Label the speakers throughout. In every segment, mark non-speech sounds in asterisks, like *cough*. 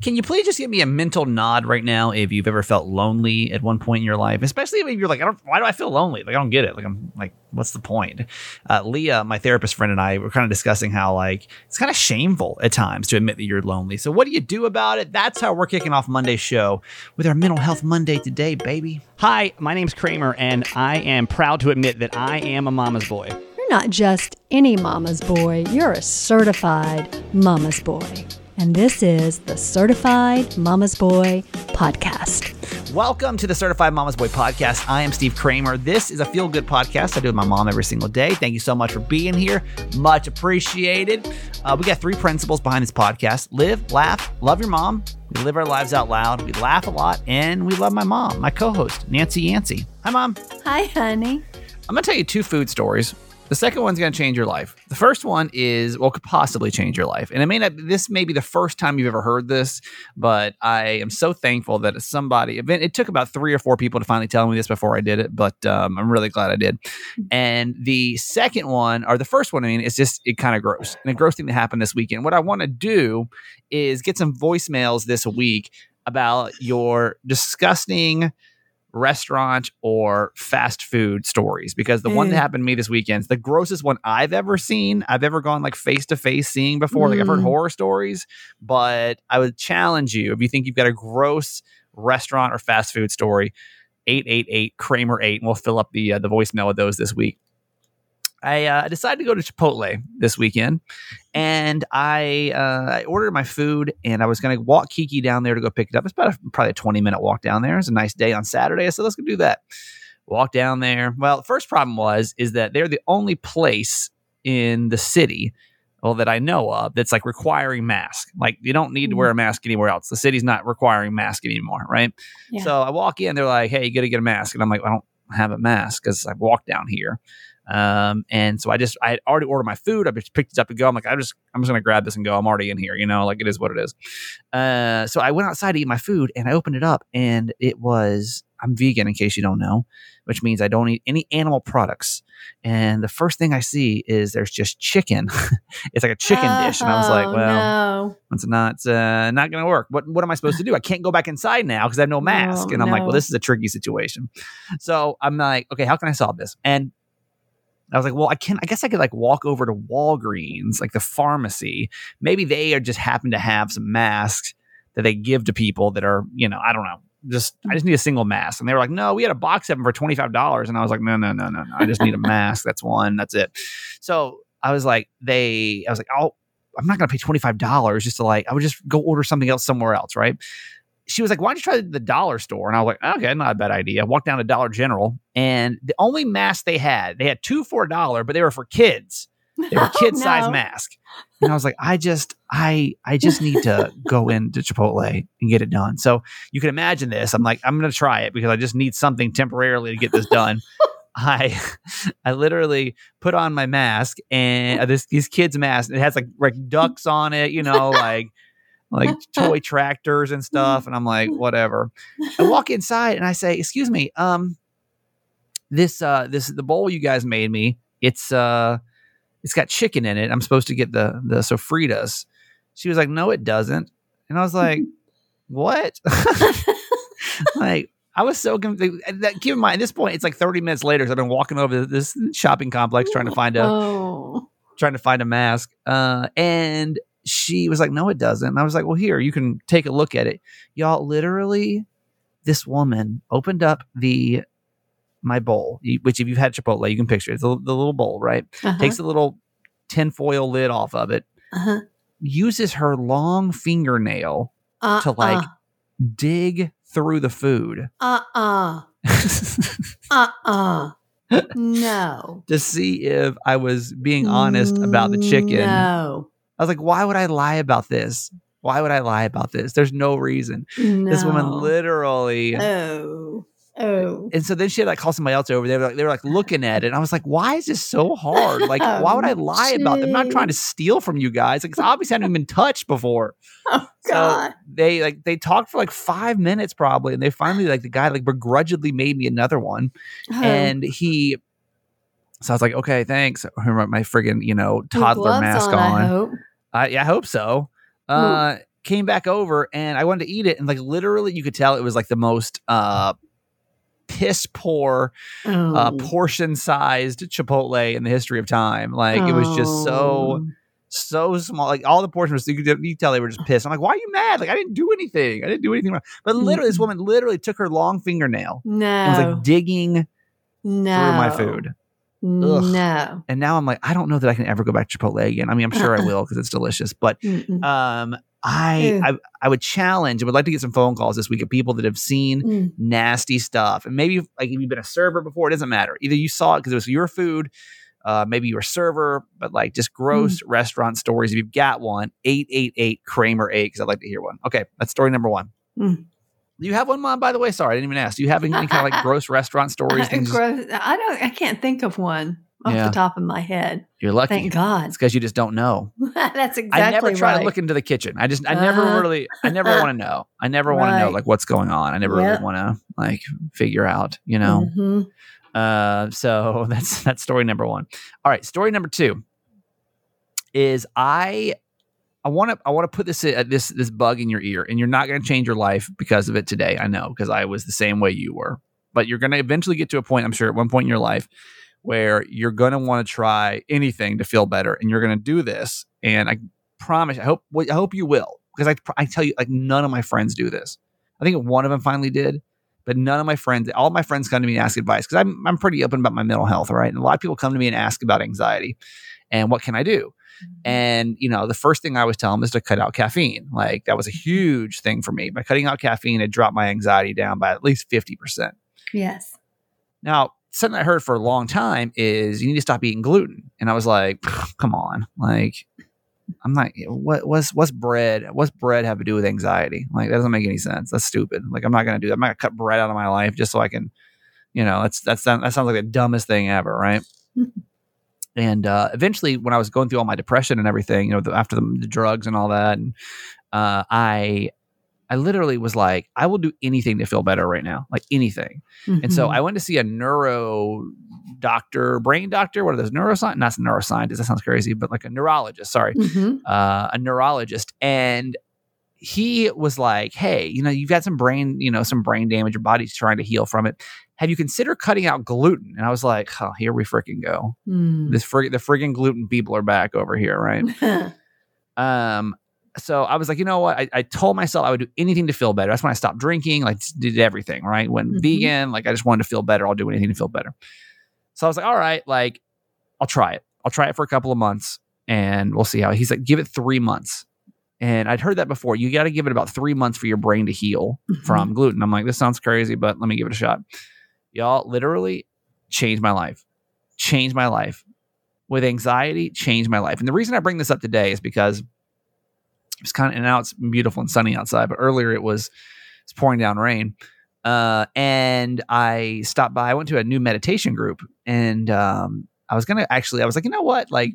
Speaker 1: Can you please just give me a mental nod right now if you've ever felt lonely at one point in your life, especially if you're like, I don't, why do I feel lonely? Like, I don't get it. Like, I'm like, what's the point? Uh, Leah, my therapist friend, and I were kind of discussing how like it's kind of shameful at times to admit that you're lonely. So, what do you do about it? That's how we're kicking off Monday's show with our Mental Health Monday today, baby.
Speaker 2: Hi, my name's Kramer, and I am proud to admit that I am a mama's boy.
Speaker 3: You're not just any mama's boy, you're a certified mama's boy. And this is the Certified Mama's Boy podcast.
Speaker 1: Welcome to the Certified Mama's Boy podcast. I am Steve Kramer. This is a feel good podcast I do with my mom every single day. Thank you so much for being here. Much appreciated. Uh, we got three principles behind this podcast live, laugh, love your mom. We live our lives out loud. We laugh a lot, and we love my mom, my co host, Nancy Yancey. Hi, mom.
Speaker 3: Hi, honey.
Speaker 1: I'm going to tell you two food stories the second one's going to change your life. The first one is, well, could possibly change your life. And it may not, this may be the first time you've ever heard this, but I am so thankful that somebody, it took about three or four people to finally tell me this before I did it, but um, I'm really glad I did. And the second one, or the first one, I mean, it's just, it kind of gross. And a gross thing that happened this weekend. What I want to do is get some voicemails this week about your disgusting, restaurant or fast food stories because the mm. one that mm. happened to me this weekend is the grossest one I've ever seen. I've ever gone like face to face seeing before. Mm. Like I've heard mm. horror stories, but I would challenge you if you think you've got a gross restaurant or fast food story, 888 Kramer 8, and we'll fill up the uh, the voicemail with those this week. I uh, decided to go to Chipotle this weekend, and I uh, I ordered my food, and I was going to walk Kiki down there to go pick it up. It's about a, probably a twenty minute walk down there. It's a nice day on Saturday, so let's go do that. Walk down there. Well, the first problem was is that they're the only place in the city, well, that I know of that's like requiring mask. Like you don't need to wear a mm-hmm. mask anywhere else. The city's not requiring mask anymore, right? Yeah. So I walk in, they're like, "Hey, you got to get a mask," and I'm like, "I don't have a mask because I walked down here." Um, and so I just I had already ordered my food. I just picked it up to go. I'm like, I just I'm just gonna grab this and go. I'm already in here, you know, like it is what it is. Uh, so I went outside to eat my food and I opened it up and it was I'm vegan in case you don't know, which means I don't eat any animal products. And the first thing I see is there's just chicken. *laughs* it's like a chicken oh, dish, and I was like, oh, well, no. it's not uh, not going to work. What what am I supposed to do? I can't go back inside now because I have no mask. Oh, and I'm no. like, well, this is a tricky situation. So I'm like, okay, how can I solve this? And I was like, well, I can I guess I could like walk over to Walgreens, like the pharmacy. Maybe they are just happen to have some masks that they give to people that are, you know, I don't know. Just I just need a single mask. And they were like, no, we had a box of them for $25. And I was like, no, no, no, no, no. I just need a mask. That's one. That's it. So I was like, they I was like, oh, I'm not gonna pay $25 just to like, I would just go order something else somewhere else, right? She was like, "Why don't you try the dollar store?" And I was like, "Okay, not a bad idea." I walked down to Dollar General, and the only mask they had, they had two for a dollar, but they were for kids. They were *laughs* kid size no. mask. And I was like, I just, I, I just need to go *laughs* into Chipotle and get it done. So you can imagine this. I'm like, I'm going to try it because I just need something temporarily to get this done. *laughs* I I literally put on my mask and uh, this these kids' mask. It has like like ducks on it, you know, like like *laughs* toy tractors and stuff. And I'm like, *laughs* whatever. I walk inside and I say, excuse me, um, this uh this the bowl you guys made me, it's uh it's got chicken in it. I'm supposed to get the the sofritas. She was like, No, it doesn't. And I was like, *laughs* What? like I was so confused. Keep in mind, at this point, it's like 30 minutes later. So I've been walking over this shopping complex trying to find a oh. trying to find a mask. Uh, and she was like, no, it doesn't. And I was like, well, here, you can take a look at it. Y'all, literally, this woman opened up the my bowl, which if you've had Chipotle, you can picture it. It's the, the little bowl, right? Uh-huh. Takes the little tinfoil lid off of it, uh-huh. uses her long fingernail uh-uh. to like dig through the food.
Speaker 3: Uh uh-uh. uh. uh uh. No.
Speaker 1: to see if I was being honest about the chicken.
Speaker 3: No.
Speaker 1: I was like, why would I lie about this? Why would I lie about this? There's no reason. No. This woman literally.
Speaker 3: Oh. Oh.
Speaker 1: And so then she had like call somebody else over. They were like, they were like looking at it. And I was like, why is this so hard? Like, oh, *laughs* why would I lie geez. about them? I'm not trying to steal from you guys. Like, obviously I haven't even been touched before. *laughs*
Speaker 3: Oh God.
Speaker 1: So they like they talked for like five minutes probably. And they finally like the guy like begrudgingly made me another one. Oh. And he so I was like, okay, thanks. My friggin', you know, toddler mask on.
Speaker 3: on. I
Speaker 1: yeah, I hope so. Uh, came back over and I wanted to eat it. And like literally, you could tell it was like the most uh, piss poor,
Speaker 4: Oh.
Speaker 1: uh, portion sized Chipotle in the history of time. Like it was just so
Speaker 4: Oh.
Speaker 1: so small. Like all the portions, you could, you could tell they were just pissed. I'm like, why are you mad? Like I didn't do anything. I didn't do anything wrong. But literally, this woman literally took her long fingernail
Speaker 4: no.
Speaker 1: and was like digging
Speaker 4: no.
Speaker 1: through my food.
Speaker 4: No.
Speaker 1: And now I'm like, I don't know that I can ever go back to Chipotle again. I mean, I'm sure I *laughs* will because it's delicious. But
Speaker 4: Mm-mm.
Speaker 1: um, I, I I would challenge. I would like to get some phone calls this week of people that have seen
Speaker 4: Mm.
Speaker 1: nasty stuff, and maybe like if you've been a server before, it doesn't matter. Either you saw it because it was your food. Uh, maybe you were a server, but like just gross restaurant stories. If you've got one, 888 Kramer 8, because I'd like to hear one. Okay, that's story number one.
Speaker 4: Mm.
Speaker 1: You have one, Mom? By the way, sorry, I didn't even ask. Do you have any kind of like *laughs* gross restaurant stories? Things
Speaker 4: Gross. I don't. I can't think of one off
Speaker 1: Yeah.
Speaker 4: the top of my head.
Speaker 1: you're lucky.
Speaker 4: Thank God.
Speaker 1: It's because you just don't know. *laughs*
Speaker 4: That's exactly
Speaker 1: I never try
Speaker 4: right.
Speaker 1: to look into the kitchen. I just, I never
Speaker 4: Uh-huh.
Speaker 1: really, I never want to know. I never want to know like what's going on. I never
Speaker 4: Yep.
Speaker 1: really want to like figure out, you know.
Speaker 4: Mhm.
Speaker 1: Uh, so *laughs* that's that's story number one. All right, story number two is I I want to I want to put this uh, this this bug in your ear, and you're not going to change your life because of it today. I know because I was the same way you were, but you're going to eventually get to a point. I'm sure at one point in your life where you're going to want to try anything to feel better, and you're going to do this. And I promise, I hope I hope you will because I I tell you, like none of my friends do this. I think one of them finally did, but none of my friends, all my friends come to me and ask advice because I'm I'm pretty open about my mental health, right? And a lot of people come to me and ask about anxiety and what can I do. Mm-hmm. And you know, the first thing I was telling them is to cut out caffeine. Like that was a huge thing for me. By cutting out caffeine, it dropped my anxiety down by at least fifty percent.
Speaker 4: Yes.
Speaker 1: Now, something I heard for a long time is you need to stop eating gluten. And I was like, come on, like. I'm not. What what's what's bread? What's bread have to do with anxiety? Like that doesn't make any sense. That's stupid. Like I'm not gonna do that. I'm not gonna cut bread out of my life just so I can, you know, that's that's that sounds like the dumbest thing ever, right? *laughs* and uh, eventually, when I was going through all my depression and everything, you know, the, after the, the drugs and all that, and uh, I, I literally was like, I will do anything to feel better right now, like anything. And so
Speaker 4: Mhm.
Speaker 1: I went to see a neuro doctor, brain doctor. What are those neuroscience? Not neuroscientist. That sounds crazy, but like a neurologist. Sorry,
Speaker 4: Mhm.
Speaker 1: uh, a neurologist, and he was like, "Hey, you know, you've got some brain, you know, some brain damage. Your body's trying to heal from it. Have you considered cutting out gluten?" And I was like, "Oh, here we freaking go.
Speaker 4: Mm.
Speaker 1: This frig- the friggin' gluten people are back over here, right?" *laughs* Um, so I was like, you know what? I, I told myself I would do anything to feel better. That's when I stopped drinking, like did everything, right? Went
Speaker 4: Mhm.
Speaker 1: vegan, like I just wanted to feel better. I'll do anything to feel better. So I was like, all right, like I'll try it. I'll try it for a couple of months and we'll see how he's like, give it three months. And I'd heard that before. You got to give it about three months for your brain to heal
Speaker 4: Mhm.
Speaker 1: from gluten. I'm like, this sounds crazy, but let me give it a shot. Y'all literally changed my life. Changed my life. With anxiety, changed my life. And the reason I bring this up today is because it's kind of and now it's beautiful and sunny outside, but earlier it was it's pouring down rain. Uh, and I stopped by. I went to a new meditation group, and um, I was gonna actually. I was like, you know what, like.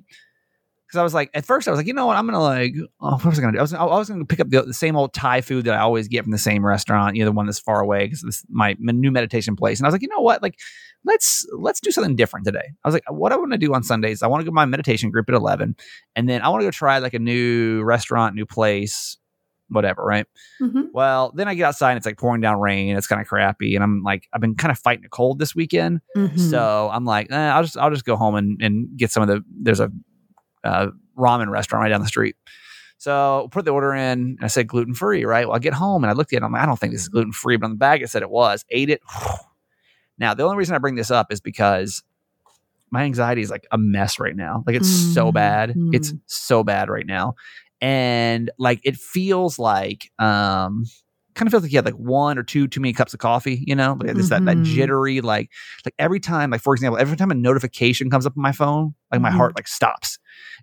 Speaker 1: Because I was like, at first I was like, you know what, I'm gonna like, oh, what was I gonna do? I was, I was gonna pick up the, the same old Thai food that I always get from the same restaurant, you know, the one that's far away because this my, my new meditation place. And I was like, you know what, like, let's let's do something different today. I was like, what I want to do on Sundays, I want to go to my meditation group at 11, and then I want to go try like a new restaurant, new place, whatever, right?
Speaker 4: Mhm.
Speaker 1: Well, then I get outside and it's like pouring down rain. It's kind of crappy, and I'm like, I've been kind of fighting a cold this weekend,
Speaker 4: Mhm.
Speaker 1: so I'm like, eh, I'll just I'll just go home and, and get some of the. There's a uh, ramen restaurant right down the street. So put the order in. And I said gluten free, right? Well, I get home and I looked at it. I'm like, I don't think this is gluten free, but on the bag it said it was. Ate it. *sighs* Now the only reason I bring this up is because my anxiety is like a mess right now. Like it's so
Speaker 4: Mm,
Speaker 1: bad.
Speaker 4: mm.
Speaker 1: It's so bad right now, and like it feels like um kind of feels like you had like one or two too many cups of coffee. You know, like it's that that
Speaker 4: Mhm.
Speaker 1: jittery like like every time like for example every time a notification comes up on my phone like my
Speaker 4: Mhm.
Speaker 1: heart like stops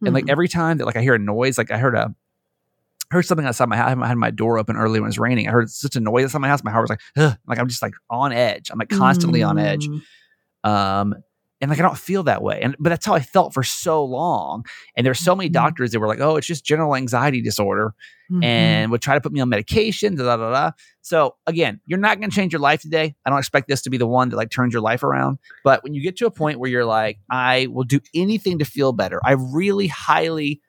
Speaker 1: and like
Speaker 4: Mhm.
Speaker 1: every time that like I hear a noise, like I heard a heard something outside my house. I had my door open early when it was raining. I heard such a noise outside my house. My heart was like, Ugh. like I'm just like on edge. I'm like constantly on edge.
Speaker 4: Mm.
Speaker 1: Um, and like I don't feel that way. And but that's how I felt for so long. And there's so many
Speaker 4: Mhm.
Speaker 1: doctors that were like, oh, it's just general anxiety disorder,
Speaker 4: Mhm.
Speaker 1: and would try to put me on medication. Da, da, da, da. So again, you're not going to change your life today. I don't expect this to be the one that like turns your life around. But when you get to a point where you're like, I will do anything to feel better, I really highly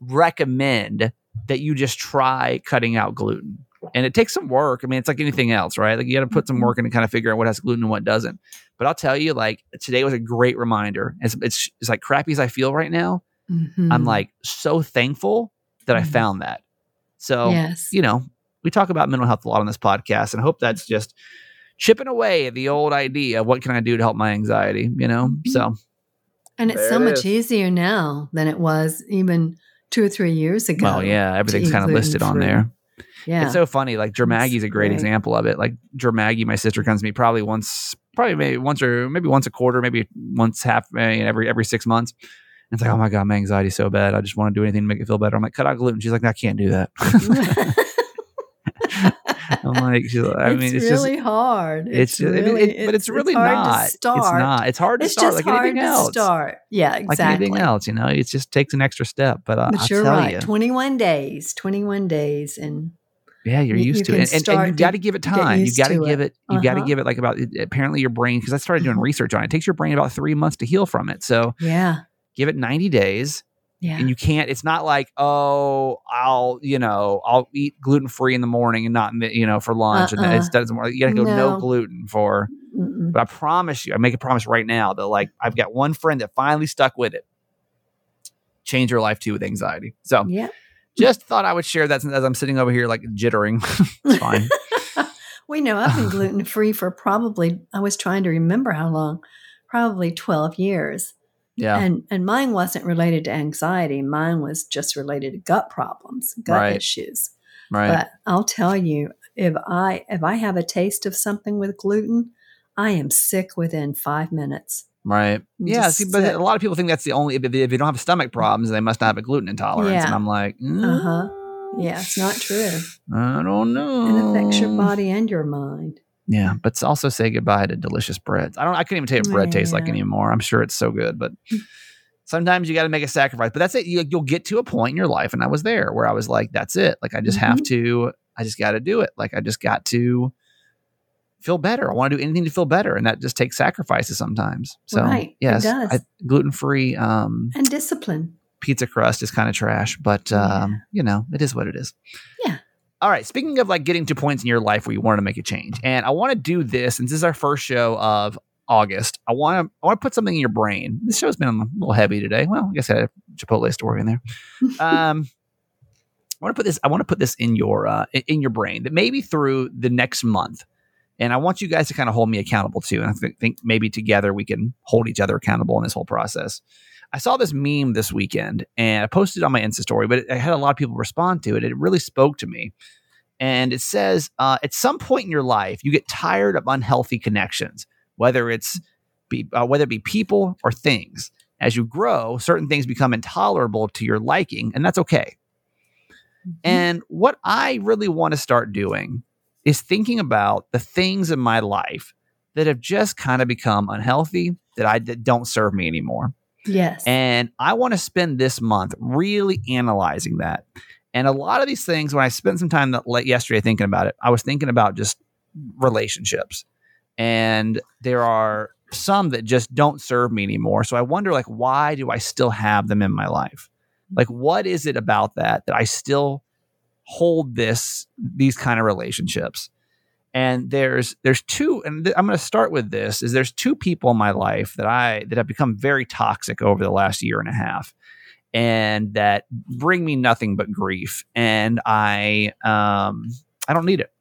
Speaker 1: recommend that you just try cutting out gluten. And it takes some work. I mean, it's like anything else, right? Like you got to put some
Speaker 4: Mm-hmm.
Speaker 1: work in to kind of figure out what has gluten and what doesn't. But I'll tell you, like today was a great reminder. It's it's, it's like crappy as I feel right now.
Speaker 4: Mhm.
Speaker 1: I'm like so thankful that I
Speaker 4: Mhm.
Speaker 1: found that. So
Speaker 4: yes.
Speaker 1: you know, we talk about mental health a lot on this podcast, and I hope that's just chipping away at the old idea of what can I do to help my anxiety, you know?
Speaker 4: Mhm.
Speaker 1: So
Speaker 4: and it's
Speaker 1: there
Speaker 4: so
Speaker 1: it
Speaker 4: much
Speaker 1: is.
Speaker 4: easier now than it was even two or three years ago.
Speaker 1: well, yeah, everything's kind of listed on
Speaker 4: gluten-free.
Speaker 1: there.
Speaker 4: Yeah.
Speaker 1: It's so funny. Like Jermaggy's a great
Speaker 4: great.
Speaker 1: example of it. Like Jermaggy, my sister comes to me probably once, probably maybe once or maybe once a quarter, maybe once half eh, every every six months. And it's like, oh my god, my anxiety's so bad. I just want to do anything to make it feel better. I'm like, cut out gluten. She's like, I can't do that. *laughs* *laughs* I'm like, she's like, I
Speaker 4: it's *laughs*
Speaker 1: mean, it's
Speaker 4: really
Speaker 1: just.
Speaker 4: hard.
Speaker 1: It's, just, it-
Speaker 4: really,
Speaker 1: it- but it's really
Speaker 4: hard
Speaker 1: not.
Speaker 4: To
Speaker 1: It's
Speaker 4: start.
Speaker 1: not. It's hard to
Speaker 4: It's
Speaker 1: start
Speaker 4: just
Speaker 1: like
Speaker 4: hard
Speaker 1: anything
Speaker 4: to
Speaker 1: else.
Speaker 4: start. Yeah, exactly.
Speaker 1: Like anything else, you know, it just takes an extra step. But uh,
Speaker 4: But
Speaker 1: I'll
Speaker 4: you're
Speaker 1: tell
Speaker 4: right.
Speaker 1: you,
Speaker 4: 21 days, 21 days. And
Speaker 1: Yeah, you're
Speaker 4: You-
Speaker 1: used to it, and, and you got to give it time. You got to give it. You got to
Speaker 4: Uh-huh.
Speaker 1: give it like about apparently your brain because I started doing
Speaker 4: Mhm.
Speaker 1: research on it. It takes your brain about three months to heal from it. So
Speaker 4: yeah,
Speaker 1: give it ninety days,
Speaker 4: yeah.
Speaker 1: and you can't. It's not like oh, I'll you know I'll eat gluten free in the morning and not you know for lunch, and
Speaker 4: Uh-uh.
Speaker 1: it doesn't work. You got to go no.
Speaker 4: No.
Speaker 1: gluten for.
Speaker 4: Mm-mm.
Speaker 1: But I promise you, I make a promise right now that like I've got one friend that finally stuck with it. Change your life too with anxiety. So
Speaker 4: yeah.
Speaker 1: just thought I would share that as I'm sitting over here like jittering. *laughs* it's fine. *laughs*
Speaker 4: We know I've been *sighs* gluten free for probably, I was trying to remember how long, probably 12 years.
Speaker 1: Yeah.
Speaker 4: And and mine wasn't related to anxiety. Mine was just related to gut problems, gut
Speaker 1: Right.
Speaker 4: issues.
Speaker 1: right.
Speaker 4: But I'll tell you, if I if I have a taste of something with gluten, I am sick within five minutes.
Speaker 1: Right. Yeah. See, but
Speaker 4: sick.
Speaker 1: a lot of people think that's the only. If, if you don't have stomach problems, they must not have a gluten intolerance.
Speaker 4: Yeah.
Speaker 1: And I'm like,
Speaker 4: Uh-huh.
Speaker 1: "Mm,
Speaker 4: Yeah, it's not true.
Speaker 1: I don't know.
Speaker 4: It affects your body and your mind.
Speaker 1: Yeah, but also say goodbye to delicious breads. I don't. I couldn't even tell you what bread tastes like anymore. I'm sure it's so good, but sometimes you got to make a sacrifice. But that's it. You, you'll get to a point in your life, and I was there where I was like, "That's it. Like I just have
Speaker 4: Mm-hmm.
Speaker 1: to. I just got to do it. Like I just got to." Feel better. I want to do anything to feel better, and that just takes sacrifices sometimes. So
Speaker 4: Right, it
Speaker 1: yes,
Speaker 4: does.
Speaker 1: gluten free. Um,
Speaker 4: And discipline.
Speaker 1: pizza crust is kind of trash, but um, you know, it is what it is.
Speaker 4: Yeah.
Speaker 1: All right. Speaking of like getting to points in your life where you want to make a change, and I want to do this since this is our first show of August. I want to I want to put something in your brain. This show's been a little heavy today. Well, I guess I had a Chipotle story in there. *laughs* Um, I want to put this. I want to put this in your uh, in- your brain that maybe through the next month, and I want you guys to kind of hold me accountable too. And I think, think maybe together we can hold each other accountable in this whole process. I saw this meme this weekend and I posted it on my Insta story, but it, I had a lot of people respond to it. It really spoke to me. And it says, uh, at some point in your life, you get tired of unhealthy connections, whether it's be, uh, whether it be people or things. As you grow, certain things become intolerable to your liking, and that's okay. And what I really want to start doing is thinking about the things in my life that have just kind of become unhealthy that I that don't serve me anymore.
Speaker 4: Yes.
Speaker 1: And I want to spend this month really analyzing that. And a lot of these things, when I spent some time that yesterday thinking about it, I was thinking about just relationships. And there are some that just don't serve me anymore. So I wonder like why do I still have them in my life? Like what is it about that that I still hold this these kind of relationships? And there's there's two and th- I'm going to start with this is there's two people in my life that I that have become very toxic over the last year and a half and that bring me nothing but grief and I um I don't need it.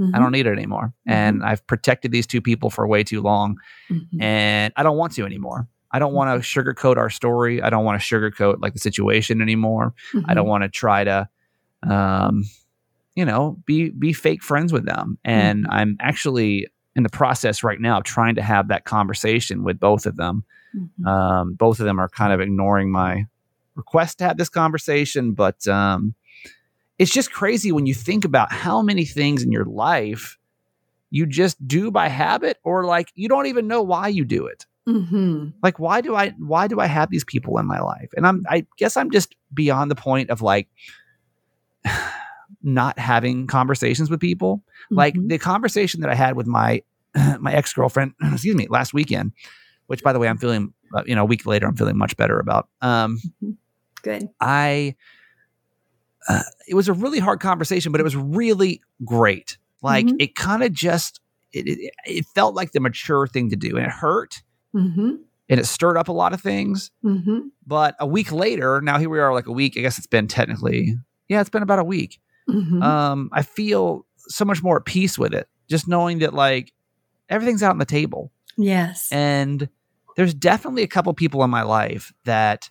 Speaker 4: Mm-hmm.
Speaker 1: I don't need it anymore. And I've protected these two people for way too long
Speaker 4: Mhm.
Speaker 1: and I don't want to anymore. I don't want to sugarcoat our story. I don't want to sugarcoat like the situation anymore. I
Speaker 4: Mm-hmm.
Speaker 1: don't want to try to um you know, be be fake friends with them. And I'm actually in the process right now of trying to have that conversation with both of them.
Speaker 4: Mhm.
Speaker 1: Um, both of them are kind of ignoring my request to have this conversation, but um, it's just crazy when you think about how many things in your life you just do by habit or like you don't even know why you do it
Speaker 4: Mhm.
Speaker 1: like why do i why do i have these people in my life and i'm i guess i'm just beyond the point of like not having conversations with people like
Speaker 4: Mhm.
Speaker 1: the conversation that i had with my *clears throat* my ex-girlfriend *clears throat* excuse me last weekend which by the way i'm feeling uh, you know a week later i'm feeling much better about um
Speaker 4: good.
Speaker 1: i uh, it was a really hard conversation, but it was really great. Like
Speaker 4: Mhm.
Speaker 1: it kind of just it, it it felt like the mature thing to do, and it hurt,
Speaker 4: Mm-hmm.
Speaker 1: and it stirred up a lot of things.
Speaker 4: Mm-hmm.
Speaker 1: But a week later, now here we are, like a week. I guess it's been technically, yeah, it's been about a week.
Speaker 4: Mm-hmm.
Speaker 1: Um, I feel so much more at peace with it, just knowing that like everything's out on the table.
Speaker 4: yes.
Speaker 1: And there's definitely a couple people in my life that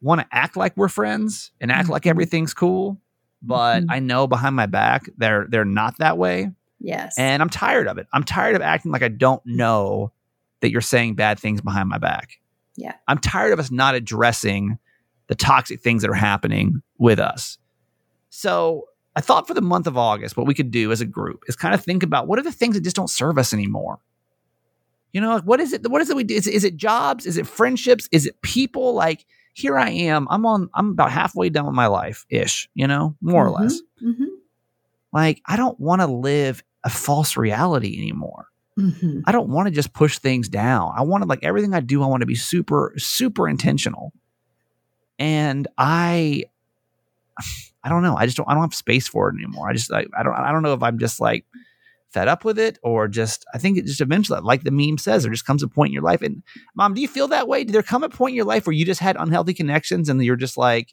Speaker 1: want to act like we're friends and act like
Speaker 4: Mhm.
Speaker 1: everything's cool, but
Speaker 4: Mhm.
Speaker 1: I know behind my back they're they're not that way,
Speaker 4: yes.
Speaker 1: and I'm tired of it. I'm tired of acting like I don't know that you're saying bad things behind my back.
Speaker 4: Yeah.
Speaker 1: I'm tired of us not addressing the toxic things that are happening with us. So I thought for the month of August, what we could do as a group is kind of think about what are the things that just don't serve us anymore. You know, like what is it? What is it we do? Is, is it jobs? Is it friendships? Is it people? Like here I am. I'm on. I'm about halfway done with my life ish. You know, more or
Speaker 4: Mhm.
Speaker 1: less.
Speaker 4: Mm-hmm.
Speaker 1: Like I don't want to live a false reality anymore.
Speaker 4: Mm-hmm.
Speaker 1: I don't want to just push things down. I want to like everything I do. I want to be super super intentional. And I, I don't know. I just don't. I don't have space for it anymore. I just like I don't. I don't know if I'm just like fed up with it or just. I think it just eventually, like the meme says, there just comes a point in your life. And mom, do you feel that way? Did there come a point in your life where you just had unhealthy connections and you're just like,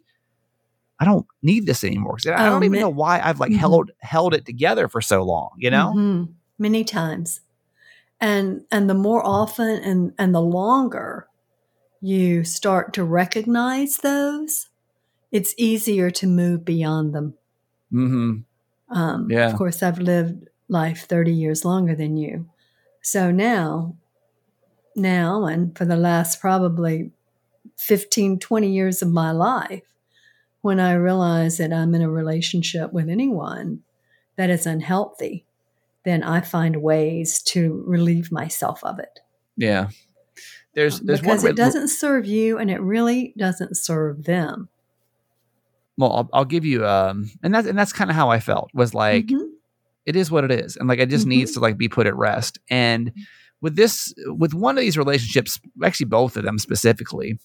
Speaker 1: I don't need this anymore? I
Speaker 4: Oh,
Speaker 1: don't even know why I've like
Speaker 4: Mhm.
Speaker 1: held held it together for so long. You know?
Speaker 4: Mhm. many times and and the more often and and the longer you start to recognize those it's easier to move beyond them
Speaker 1: Mm-hmm.
Speaker 4: um,
Speaker 1: Yeah.
Speaker 4: of course i've lived life 30 years longer than you so now now and for the last probably 15 20 years of my life when i realize that i'm in a relationship with anyone that is unhealthy then i find ways to relieve myself of it
Speaker 1: Yeah. There's there's
Speaker 4: because
Speaker 1: one
Speaker 4: it doesn't serve you and it really doesn't serve them
Speaker 1: well I'll, I'll give you um and that's and that's kind of how I felt was like
Speaker 4: Mhm.
Speaker 1: it is what it is and like it just
Speaker 4: Mhm.
Speaker 1: needs to like be put at rest and with this with one of these relationships actually both of them specifically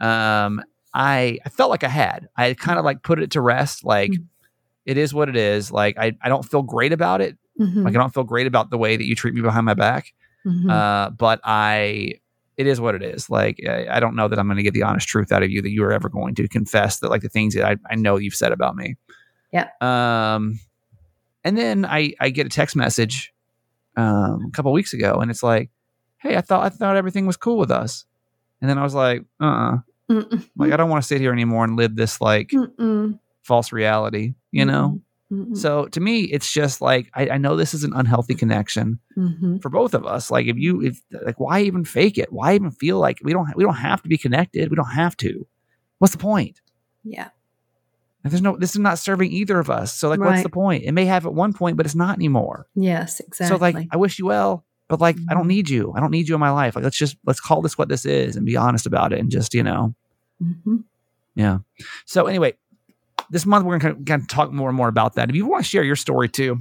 Speaker 1: um I I felt like I had I kind of like put it to rest like
Speaker 4: Mhm.
Speaker 1: it is what it is like I I don't feel great about it like I don't feel great about the way that you treat me behind my back
Speaker 4: Mhm.
Speaker 1: uh, but I, it is what it is. Like, I, I don't know that I'm going to get the honest truth out of you that you are ever going to confess that, like, the things that I, I know you've said about me.
Speaker 4: Yeah.
Speaker 1: Um, and then I, I get a text message, um, a couple weeks ago, and it's like, "Hey, I thought, I thought everything was cool with us," and then I was like, "Uh, uh
Speaker 4: Mm-mm.
Speaker 1: like, I don't want to sit here anymore and live this like
Speaker 4: Mm-mm.
Speaker 1: false reality, you know."
Speaker 4: Mm-mm.
Speaker 1: So to me, it's just like I, I know this is an unhealthy connection
Speaker 4: Mhm.
Speaker 1: for both of us. Like if you if like why even fake it? Why even feel like we don't we don't have to be connected? We don't have to. What's the point?
Speaker 4: yeah
Speaker 1: Like, there's no this is not serving either of us. So like what's the point? It may have at one point, but it's not anymore.
Speaker 4: yes exactly
Speaker 1: So like I wish you well, but like I don't
Speaker 4: Mhm.
Speaker 1: need you. I don't need you in my life. Like let's just let's call this what this is and be honest about it and just, you know.
Speaker 4: Mhm.
Speaker 1: Yeah. So anyway, this month we're gonna kind of talk more and more about that. If you want to share your story too,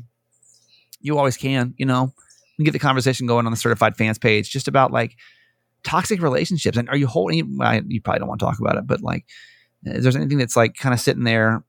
Speaker 1: you always can. You know, we can get the conversation going on the certified fans page just about like toxic relationships. And are you holding? I, you probably don't want to talk about it, but like, is there anything that's like kind of sitting there?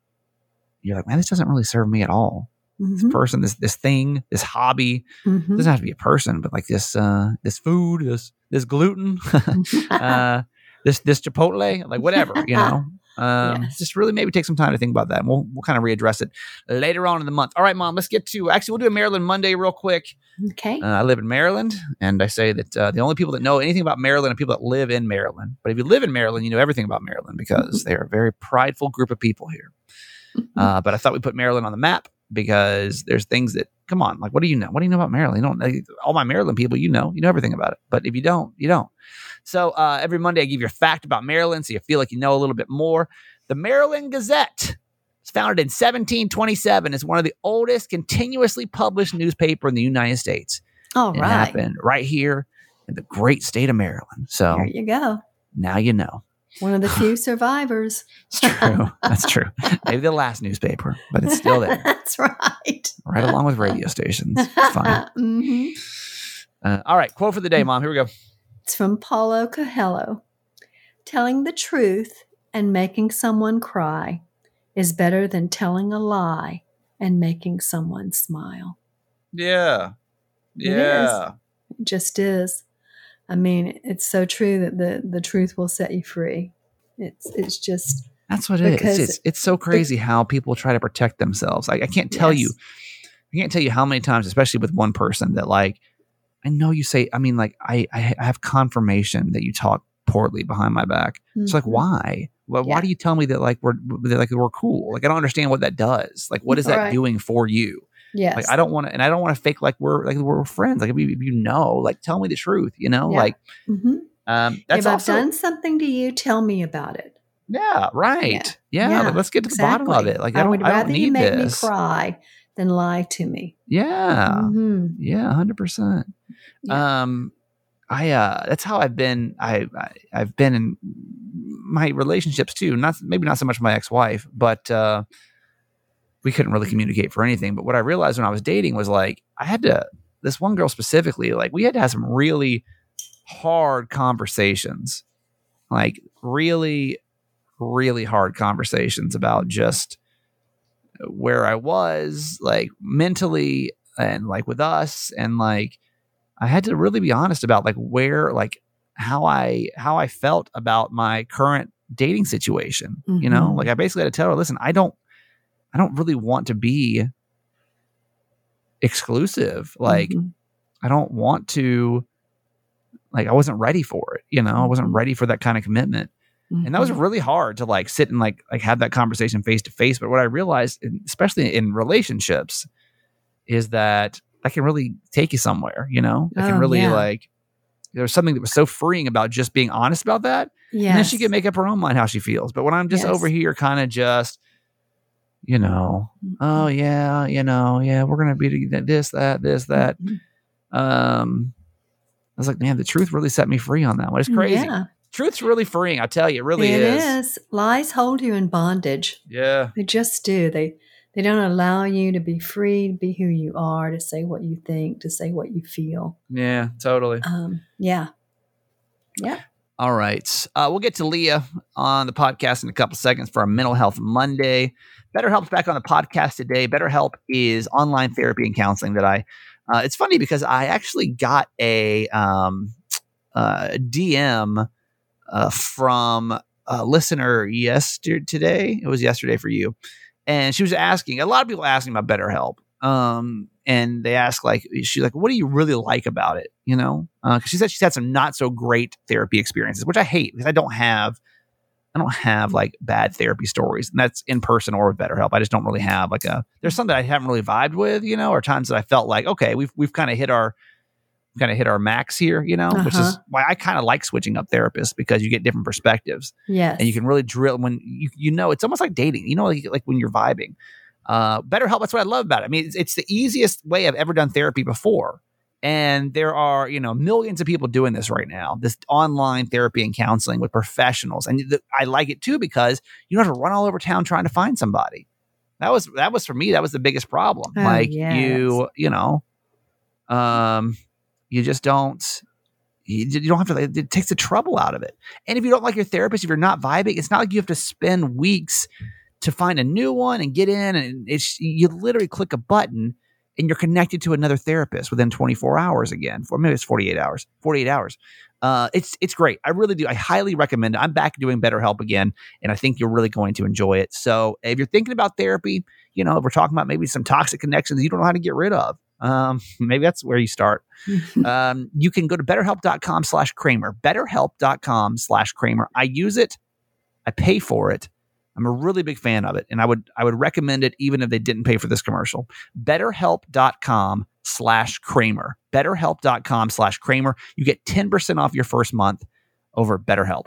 Speaker 1: You're like, man, this doesn't really serve me at all. This
Speaker 4: Mhm.
Speaker 1: person, this this thing, this hobby
Speaker 4: Mhm.
Speaker 1: doesn't have to be a person, but like this uh this food, this this gluten, *laughs* uh, this this Chipotle, like whatever, you *laughs* know. Um,
Speaker 4: Yes.
Speaker 1: just really maybe take some time to think about that. And we'll we'll kind of readdress it later on in the month. All right, mom, let's get to actually we'll do a Maryland Monday real quick.
Speaker 4: okay
Speaker 1: Uh, I live in Maryland, and I say that uh, the only people that know anything about Maryland are people that live in Maryland. But if you live in Maryland, you know everything about Maryland because they are a very prideful group of people here. Uh, but I thought we put Maryland on the map because there's things that come on, like what do you know? What do you know about Maryland? You don't like, all my Maryland people, you know, you know everything about it. But if you don't, you don't. So uh, every Monday I give you a fact about Maryland, so you feel like you know a little bit more. The Maryland Gazette was founded in 1727. It's one of the oldest continuously published newspaper in the United States.
Speaker 4: all
Speaker 1: It
Speaker 4: right
Speaker 1: happened right here in the great state of Maryland. So
Speaker 4: there you go
Speaker 1: now you know.
Speaker 4: one of the few *laughs* survivors
Speaker 1: It's true. That's true. Maybe the last newspaper, but it's still there, *laughs*
Speaker 4: that's right
Speaker 1: right along with radio stations. It's fine. *laughs*
Speaker 4: Mhm.
Speaker 1: Uh, all right, quote for the day, Mom. Here we go.
Speaker 4: It's from Paulo Coelho. Telling the truth and making someone cry is better than telling a lie and making someone smile.
Speaker 1: Yeah.
Speaker 4: It is.
Speaker 1: Yeah.
Speaker 4: It just is. I mean, it's so true that the the truth will set you free. It's it's just
Speaker 1: That's what it is. It's it's so crazy how people try to protect themselves. Like I can't tell you, I can't tell you how many times, especially with one person, that like I know you say. I mean, like I I have confirmation that you talk poorly behind my back. It's like
Speaker 4: Mhm.
Speaker 1: why? Well, why
Speaker 4: Yeah.
Speaker 1: do you tell me that like we're that, like we're cool? Like I don't understand what that does. Like what is that
Speaker 4: Right.
Speaker 1: doing for you?
Speaker 4: yes.
Speaker 1: Like I don't want to, and I don't want to fake like we're like we're friends. Like if you, if you know, like tell me the truth. You know,
Speaker 4: Yeah.
Speaker 1: like
Speaker 4: Mhm.
Speaker 1: um, that's
Speaker 4: if I've done something to you, tell me about it.
Speaker 1: yeah, right. Yeah,
Speaker 4: Yeah,
Speaker 1: like, let's get to the bottom of it. Like I,
Speaker 4: I
Speaker 1: don't,
Speaker 4: would rather you make
Speaker 1: this.
Speaker 4: me cry than lie to me.
Speaker 1: Yeah,
Speaker 4: Mhm.
Speaker 1: yeah, hundred percent.
Speaker 4: Yeah.
Speaker 1: Um, I uh, that's how I've been. I, I I've been in my relationships too. Not maybe not so much my ex wife, but uh, we couldn't really communicate for anything. But what I realized when I was dating was like I had to. This one girl specifically, like we had to have some really hard conversations, like really, really hard conversations about just where I was, like mentally, and like with us, and like I had to really be honest about like where, like how I how I felt about my current dating situation. You know,
Speaker 4: Mhm.
Speaker 1: like I basically had to tell her, listen, I don't, I don't really want to be exclusive. Like
Speaker 4: Mhm.
Speaker 1: I don't want to. Like I wasn't ready for it. You know, I wasn't
Speaker 4: Mhm.
Speaker 1: ready for that kind of commitment and that was
Speaker 4: Mhm.
Speaker 1: really hard to like sit and like like have that conversation face to face but what i realized especially in relationships is that that can really take you somewhere you know can
Speaker 4: Oh,
Speaker 1: really
Speaker 4: yeah.
Speaker 1: like there was something that was so freeing about just being honest about that
Speaker 4: yes.
Speaker 1: and then she can make up her own mind how she feels but when i'm just
Speaker 4: Yes.
Speaker 1: over here kind of just you know oh yeah you know yeah we're gonna be this that this that
Speaker 4: Mhm.
Speaker 1: um i was like man the truth really set me free on that one it's crazy
Speaker 4: Yeah,
Speaker 1: truth's really freeing i tell you it really
Speaker 4: it
Speaker 1: is.
Speaker 4: is. Lies hold you in bondage.
Speaker 1: yeah
Speaker 4: They just do. They they don't allow you to be free, to be who you are, to say what you think, to say what you feel.
Speaker 1: Yeah, totally.
Speaker 4: Um, yeah. Yeah.
Speaker 1: All right. Uh, we'll get to Leah on the podcast in a couple seconds for our Mental Health Monday. BetterHelp's back on the podcast today. BetterHelp is online therapy and counseling that I. Uh, it's funny because I actually got a um, uh, DM uh, from a listener yesterday. It was yesterday for you, and she was asking. A lot of people asking about BetterHelp, um, and they ask like, she's like, "What do you really like about it?" You know, because she said she's had some not so great therapy experiences, which I hate because I don't have. I don't have like bad therapy stories, and that's in person or with BetterHelp. I just don't really have like a. There's some that I haven't really vibed with, you know, or times that I felt like, okay, we've we've kind of hit our kind of hit our max here, you know, which is
Speaker 4: Uh-huh.
Speaker 1: why I kind of like switching up therapists because you get different perspectives
Speaker 4: Yeah.
Speaker 1: and you can really drill when you you know it's almost like dating. You know, like like when you're vibing. Uh, BetterHelp. That's what I love about it. I mean, it's, it's the easiest way I've ever done therapy before, and there are you know millions of people doing this right now. This online therapy and counseling with professionals, and the, I like it too because you don't have to run all over town trying to find somebody. That was that was for me. That was the biggest problem.
Speaker 4: Oh,
Speaker 1: like
Speaker 4: yes.
Speaker 1: you, you know, um, you just don't. You, don't have to. It takes the trouble out of it. And if you don't like your therapist, if you're not vibing, it's not like you have to spend weeks to find a new one and get in. And it's you literally click a button and you're connected to another therapist within 24 hours again. For maybe it's 48 hours. 48 hours. Uh, it's it's great. I really do. I highly recommend it. I'm back doing BetterHelp again, and I think you're really going to enjoy it. So if you're thinking about therapy, you know, if we're talking about maybe some toxic connections you don't know how to get rid of, um, *laughs* maybe that's where you start. *laughs* Um, you can go to betterhelp.com slash kramer betterhelp.com slash kramer. I use it. I pay for it. I'm a really big fan of it and i would i would recommend it even if they didn't pay for this commercial. betterhelp.com slash kramer. betterhelp.com slash kramer. You get 10% off your first month over betterhelp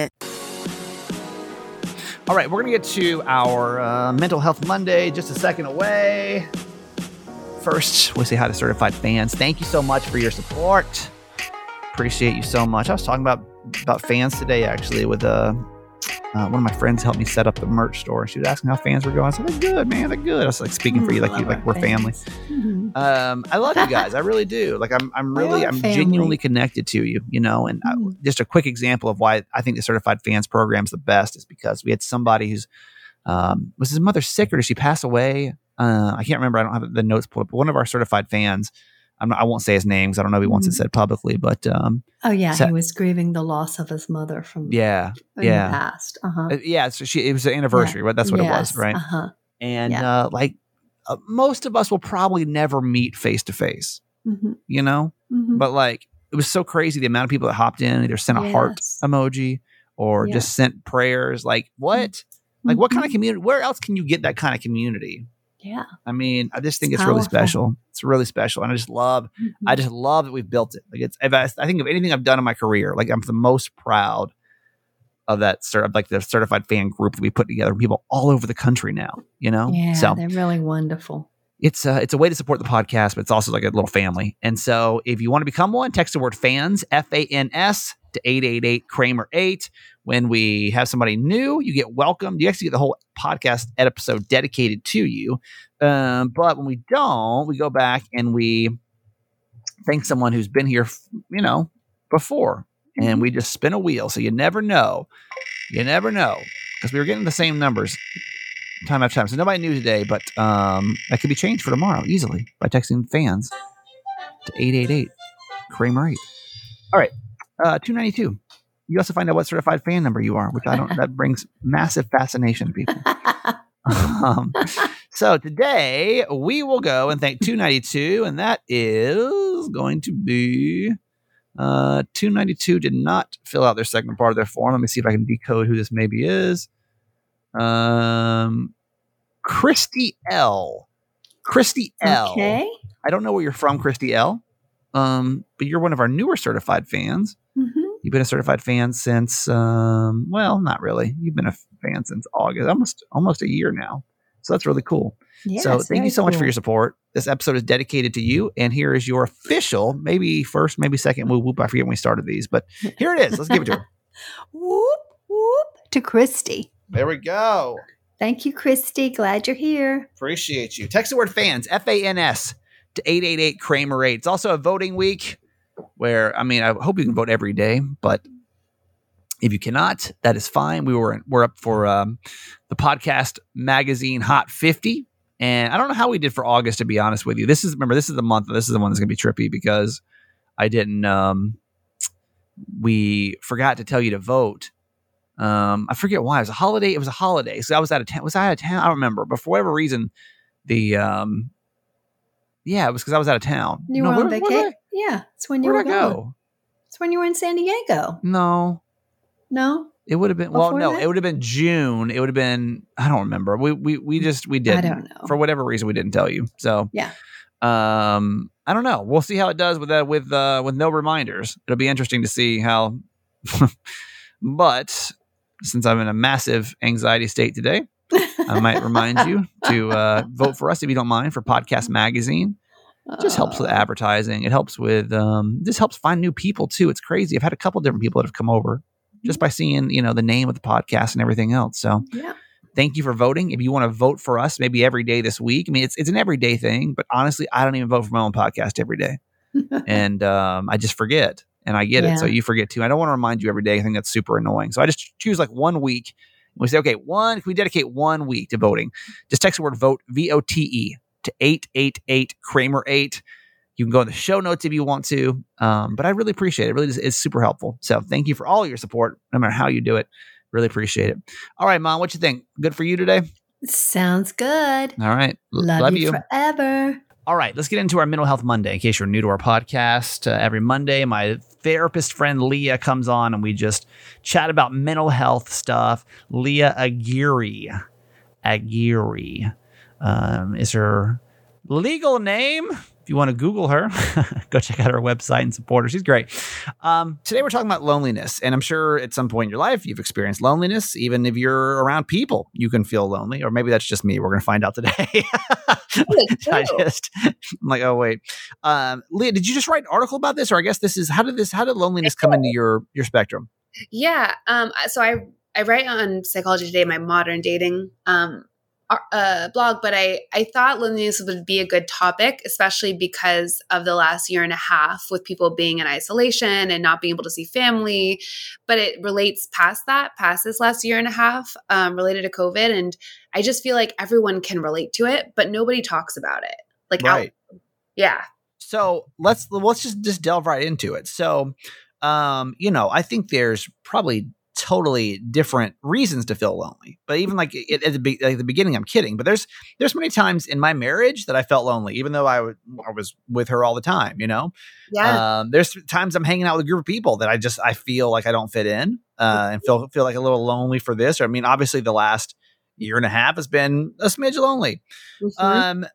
Speaker 1: All right, we're going to get to our uh, Mental Health Monday just a second away. First, we'll say hi to certified fans. Thank you so much for your support. Appreciate you so much. I was talking about about fans today actually with uh, uh, one of my friends helped me set up the merch store. She was asking how fans were going. I said, "They're good, man. They're good." I was like speaking for you, like you, like we're family.
Speaker 4: Mhm.
Speaker 1: Um, I love you guys. I really do. Like I'm, I'm *laughs* really, I'm
Speaker 4: family.
Speaker 1: genuinely connected to you. You know, and uh,
Speaker 4: Mm.
Speaker 1: just a quick example of why I think the certified fans program is the best is because we had somebody who's um, was his mother sick or did she pass away? Uh, I can't remember. I don't have the notes pulled up. But one of our certified fans, not, I won't say his name because I don't know if he wants it
Speaker 4: Mhm.
Speaker 1: said publicly, but um,
Speaker 4: Oh yeah,
Speaker 1: So-
Speaker 4: he was grieving the loss of his mother from
Speaker 1: yeah, yeah.
Speaker 4: the past. Uh-huh.
Speaker 1: Uh, yeah. So she, it was an anniversary, right? That's what it was, right?
Speaker 4: Uh-huh.
Speaker 1: And
Speaker 4: yeah.
Speaker 1: uh, like uh, most of us will probably never meet face to face, you know.
Speaker 4: Mhm.
Speaker 1: But like it was so crazy the amount of people that hopped in, either sent a heart emoji or
Speaker 4: Yeah.
Speaker 1: just sent prayers. Like what? Like what kind of
Speaker 4: Mhm.
Speaker 1: community? Where else can you get that kind of community?
Speaker 4: Yeah.
Speaker 1: I mean, I just think
Speaker 4: It's
Speaker 1: it's, really special. It's really special, and I just love. I mm-hmm. just love that we've built it. Like it's. If I, I think of anything I've done in my career, like I'm the most proud of that sort of like the certified fan group that we put together. People all over the country now. You know.
Speaker 4: Yeah,
Speaker 1: So
Speaker 4: they're really wonderful.
Speaker 1: it's a, it's a way to support the podcast, but it's also like a little family. And so, if you want to become one, text the word fans F A N S to eight eight eight Kramer eight. When we have somebody new, you get welcomed. You actually get the whole podcast episode dedicated to you. Um, but when we don't, we go back and we thank someone who's been here, you know, before, and we just spin a wheel. So you never know. You never know because we were getting the same numbers time after time. So nobody knew today, but um, that could be changed for tomorrow easily by texting fans to 888 Kramer 8. All right, uh, 292. You also find out what certified fan number you are, which I don't, that brings massive fascination to people. *laughs* um, so today we will go and thank 292, and that is going to be uh, 292 did not fill out their second part of their form. Let me see if I can decode who this maybe is. Um, Christy L. Christy L.
Speaker 4: Okay.
Speaker 1: I don't know where you're from, Christy L. Um, but you're one of our newer certified fans.
Speaker 4: hmm
Speaker 1: You've been a certified fan since, um, well, not really. You've been a fan since August, almost almost a year now. So that's really cool.
Speaker 4: Yes,
Speaker 1: so thank you so much for your support. This episode is dedicated to you, and here is your official, maybe first, maybe second whoop whoop. I forget when we started these, but here it is. Let's give it to her. *laughs*
Speaker 4: whoop whoop to Christy.
Speaker 1: There we go.
Speaker 4: Thank you, Christy. Glad you're here.
Speaker 1: Appreciate you. Text the word fans, F A N S, to 888 Kramer 8. It's also a voting week where, I mean, I hope you can vote every day, but if you cannot, that is fine. We were we're up for um, the podcast magazine Hot 50. And I don't know how we did for August, to be honest with you. This is, remember, this is the month. This is the one that's going to be trippy because I didn't, um, we forgot to tell you to vote. Um, I forget why. It was a holiday. It was a holiday. So I was out of town. Was I out of town? I don't remember. But for whatever reason, the um, yeah, it was because I was out of town.
Speaker 4: You
Speaker 1: No,
Speaker 4: were on
Speaker 1: where-
Speaker 4: vacation. Yeah, it's when you were
Speaker 1: I go?
Speaker 4: It's when you were in San Diego.
Speaker 1: No,
Speaker 4: No,
Speaker 1: it would have been. Well, no,
Speaker 4: that?
Speaker 1: it would have been June. It would have been. I don't remember. We we we just we did.
Speaker 4: I don't know.
Speaker 1: for whatever reason we didn't tell you. So
Speaker 4: Yeah.
Speaker 1: Um, I don't know. We'll see how it does with that with uh with no reminders. It'll be interesting to see how. *laughs* but since I'm in a massive anxiety state today, I might remind you to uh, vote for us if you don't mind for Podcast Magazine. It just helps with
Speaker 4: Uh,
Speaker 1: advertising. It helps with um, this helps find new people too. It's crazy. I've had a couple different people that have come over just by seeing you know the name of the podcast and everything else. So
Speaker 4: Yeah.
Speaker 1: thank you for voting. If you want to vote for us, maybe every day this week. I mean, it's it's an everyday thing, but honestly, I don't even vote for my own podcast every day, *laughs* and um, I just forget, and I get it. So you forget too. I don't want to remind you every day. I think that's super annoying. So I just choose like one week. We say, okay, one. Can we dedicate one week to voting? Just text the word vote V O T E to eight eight eight Kramer eight. You can go in the show notes if you want to. Um, but I really appreciate it. It really is it's super helpful. So thank you for all your support, no matter how you do it. Really appreciate it. All right, mom, what you think? Good for you today?
Speaker 4: Sounds good.
Speaker 1: All right. L-
Speaker 4: Love, you, forever.
Speaker 1: All right, let's get into our Mental Health Monday. In case you're new to our podcast, uh, every Monday, my therapist friend Leah comes on and we just chat about mental health stuff. Leah Aguirre, Aguirre um, is her legal name. If you want to Google her, *laughs* go check out her website and support her. She's great. Um, today we're talking about loneliness, and I'm sure at some point in your life you've experienced loneliness. Even if you're around people, you can feel lonely, or maybe that's just me. We're going to find out today. *laughs* I just, I'm like, oh wait, um, Leah, did you just write an article about this, or I guess this is how did this how did loneliness come into your your spectrum?
Speaker 5: Yeah. Um, so I I write on Psychology Today, my modern dating um, uh, blog, but I, I thought loneliness would be a good topic, especially because of the last year and a half with people being in isolation and not being able to see family. But it relates past that, past this last year and a half, um, related to COVID. And I just feel like everyone can relate to it, but nobody talks about it. Like,
Speaker 1: right.
Speaker 5: Out, yeah.
Speaker 1: So let's let's just just delve right into it. So, um, you know, I think there's probably totally different reasons to feel lonely. But even like at the, be- like the beginning, I'm kidding. But there's there's many times in my marriage that I felt lonely, even though I, w- I was with her all the time. You know,
Speaker 5: yeah.
Speaker 1: Um, there's times I'm hanging out with a group of people that I just I feel like I don't fit in uh, and feel feel like a little lonely for this. Or I mean, obviously the last year and a half has been a smidge lonely. Mm-hmm. Um,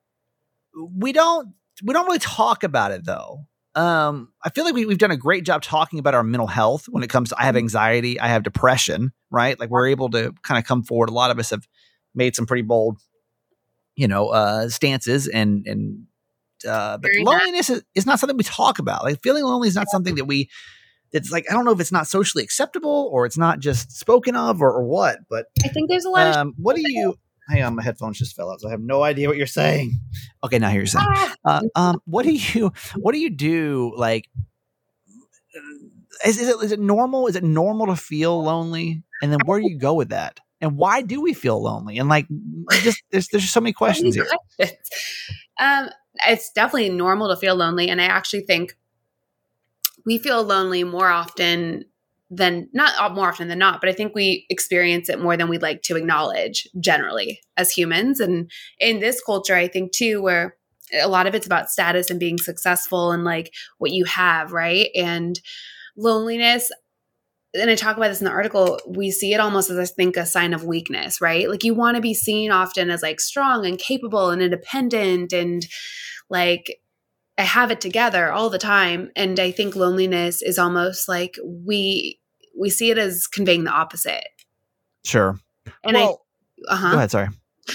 Speaker 1: we don't we don't really talk about it though um, I feel like we, have done a great job talking about our mental health when it comes to I have mm-hmm. anxiety, I have depression, right? Like we're able to kind of come forward. A lot of us have made some pretty bold, you know, uh, stances and and uh, but loneliness is, is, not something we talk about. Like feeling lonely is not something that we. It's like I don't know if it's not socially acceptable or it's not just spoken of or, or what. But
Speaker 5: I think there's a lot.
Speaker 1: Um,
Speaker 5: of
Speaker 1: what do you? Hang on, my headphones just fell out, so I have no idea what you're saying. Okay, now here you're saying. Ah! Uh, um, what do you what do you do? Like, is, is it is it normal? Is it normal to feel lonely? And then where do you go with that? And why do we feel lonely? And like, just there's there's just so many *laughs* questions here. *laughs*
Speaker 5: Um, it's definitely normal to feel lonely, and I actually think we feel lonely more often than not more often than not, but I think we experience it more than we like to acknowledge generally as humans. And in this culture, I think too, where a lot of it's about status and being successful and like what you have, right? And loneliness. And I talk about this in the article. We see it almost as I think a sign of weakness, right? Like you want to be seen often as like strong and capable and independent and like I have it together all the time. And I think loneliness is almost like we we see it as conveying the opposite.
Speaker 1: Sure.
Speaker 5: And well, I uh-huh.
Speaker 1: Go ahead, sorry.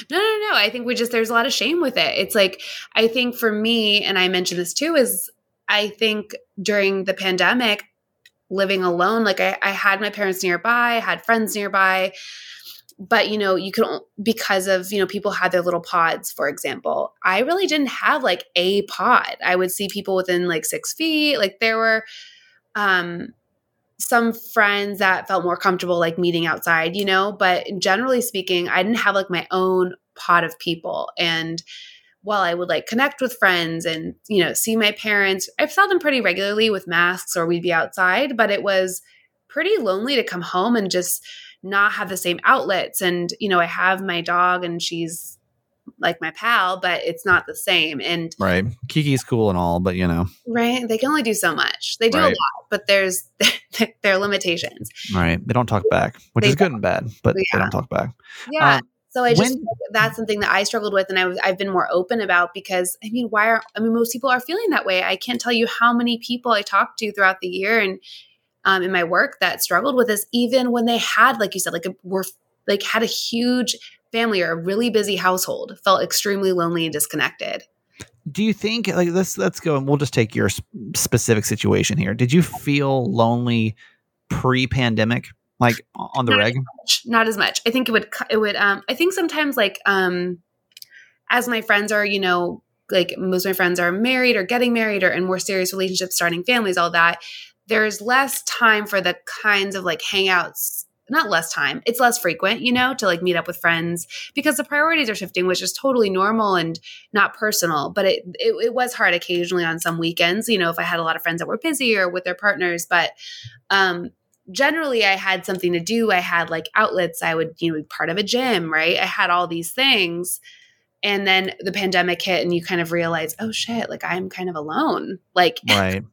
Speaker 5: No, no, no. I think we just there's a lot of shame with it. It's like I think for me, and I mentioned this too, is I think during the pandemic, living alone, like I, I had my parents nearby, I had friends nearby, but you know you can because of you know people had their little pods for example i really didn't have like a pod. I would see people within like six feet like there were um some friends that felt more comfortable like meeting outside you know but generally speaking i didn't have like my own pod of people. And while i would like connect with friends and you know see my parents i saw them pretty regularly with masks or we'd be outside but it was pretty lonely to come home and just not have the same outlets. And, you know, I have my dog and she's like my pal, but it's not the same. And
Speaker 1: right, Kiki's cool and all, but you know,
Speaker 5: right? They can only do so much. They do right. a lot, but there's *laughs* their limitations.
Speaker 1: Right, they don't talk back, which they is good and bad, but yeah. they don't talk back.
Speaker 5: Yeah. Um, so I just when, that's something that I struggled with, and I was I've been more open about because I mean, why are I mean most people are feeling that way. I can't tell you how many people I talked to throughout the year, and um, in my work that struggled with this, even when they had, like you said, like a, were like had a huge family or a really busy household, felt extremely lonely and disconnected.
Speaker 1: Do you think like let's let's go and we'll just take your specific situation here. Did you feel lonely pre-pandemic, like on the
Speaker 5: not
Speaker 1: reg?
Speaker 5: As much, not as much. I think it would it would. Um, I think sometimes like um, as my friends are, you know, like most of my friends are married or getting married or in more serious relationships, starting families, all that there's less time for the kinds of like hangouts not less time it's less frequent you know to like meet up with friends because the priorities are shifting which is totally normal and not personal but it, it, it was hard occasionally on some weekends you know if i had a lot of friends that were busy or with their partners but um generally i had something to do i had like outlets i would you know be part of a gym right? I had all these things and then the pandemic hit and you kind of realize oh shit like i'm kind of alone. Like
Speaker 1: right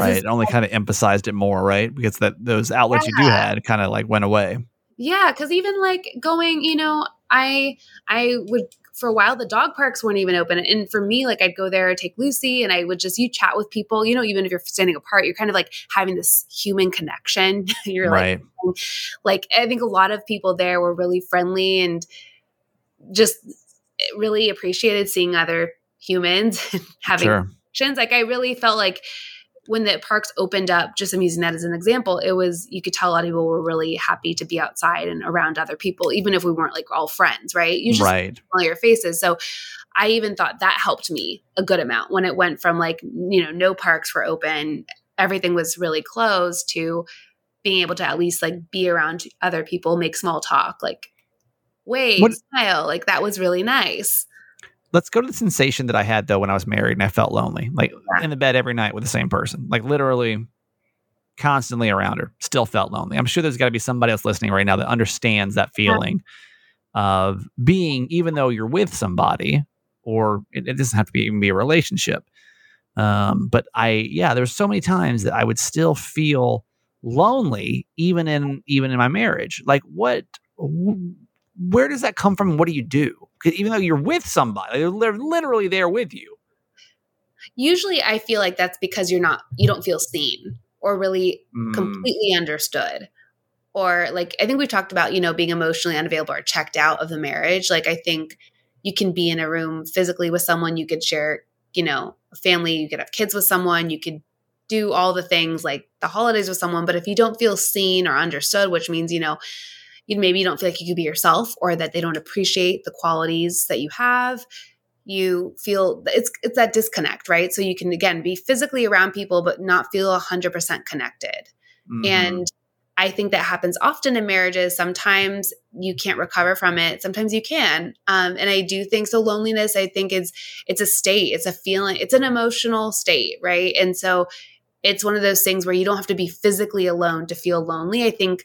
Speaker 1: right. It only kind of emphasized it more, right? Because that those outlets yeah. you do had kind of like went away.
Speaker 5: Yeah, because even like going, you know, I I would for a while the dog parks weren't even open and for me like i'd go there take lucy and i would just you chat with people you know even if you're standing apart you're kind of like having this human connection *laughs* you're
Speaker 1: right.
Speaker 5: like like i think a lot of people there were really friendly and just really appreciated seeing other humans *laughs* having
Speaker 1: Sure.
Speaker 5: connections like i really felt like when the parks opened up, just I'm using that as an example, it was you could tell a lot of people were really happy to be outside and around other people, even if we weren't like all friends, right? You just
Speaker 1: Right.
Speaker 5: familiar faces. So I even thought that helped me a good amount when it went from like, you know, no parks were open, everything was really closed to being able to at least like be around other people, make small talk, like wave,
Speaker 1: What-
Speaker 5: smile. Like that was really nice.
Speaker 1: Let's go to the sensation that I had though when I was married and I felt lonely, like in the bed every night with the same person, like literally constantly around her. Still felt lonely. I'm sure there's got to be somebody else listening right now that understands that feeling of being, even though you're with somebody, or it, it doesn't have to be even be a relationship. Um, but I, yeah, there's so many times that I would still feel lonely, even in even in my marriage. Like, what? wh- Where does that come from? What do you do? Even though you're with somebody, they're literally there with you.
Speaker 5: Usually I feel like that's because you're not you don't feel seen or really
Speaker 1: Mm,
Speaker 5: completely understood. Or like i think we've talked about you know being emotionally unavailable or checked out of the marriage. Like i think you can be in a room physically with someone you could share you know a family you could have kids with someone you could do all the things like the holidays with someone. But if you don't feel seen or understood which means you know you maybe you don't feel like you could be yourself or that they don't appreciate the qualities that you have you feel it's it's that disconnect right so you can again be physically around people but not feel 100% connected
Speaker 1: mhm.
Speaker 5: and I think that happens often in marriages. Sometimes you can't recover from it. Sometimes you can. Um, and I do think so. Loneliness, I think, is it's a state. It's a feeling. It's an emotional state, right? And so it's one of those things where you don't have to be physically alone to feel lonely. I think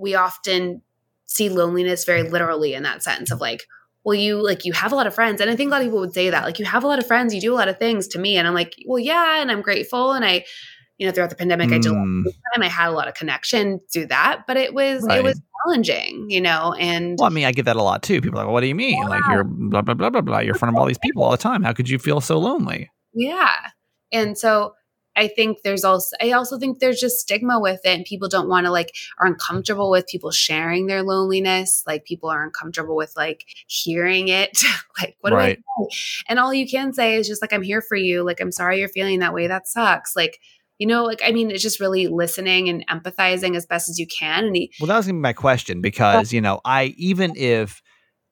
Speaker 5: we often see loneliness very literally in that sense of like, well, you like you have a lot of friends, and I think a lot of people would say that like you have a lot of friends, you do a lot of things to me, and I'm like, well, yeah, and I'm grateful, and I you know, throughout the pandemic, I did a lot
Speaker 1: Mm.
Speaker 5: of time. I had a lot of connection through that, but it was
Speaker 1: Right.
Speaker 5: it was challenging, you know. And
Speaker 1: Well, I mean, I get that a lot too. People are like, what do you mean? Like you're blah blah blah blah blah. You're in front of all these people all the time. How could you feel so lonely?
Speaker 5: yeah, and so I think there's also I also think there's just stigma with it, and people don't want to like are uncomfortable with people sharing their loneliness. Like people are uncomfortable with like hearing it. *laughs* like what
Speaker 1: Right.
Speaker 5: do I say? And all you can say is just like I'm here for you. Like I'm sorry you're feeling that way. That sucks. Like you know, like I mean, it's just really listening and empathizing as best as you can. And he,
Speaker 1: Well, that was gonna be my question because you know, I even if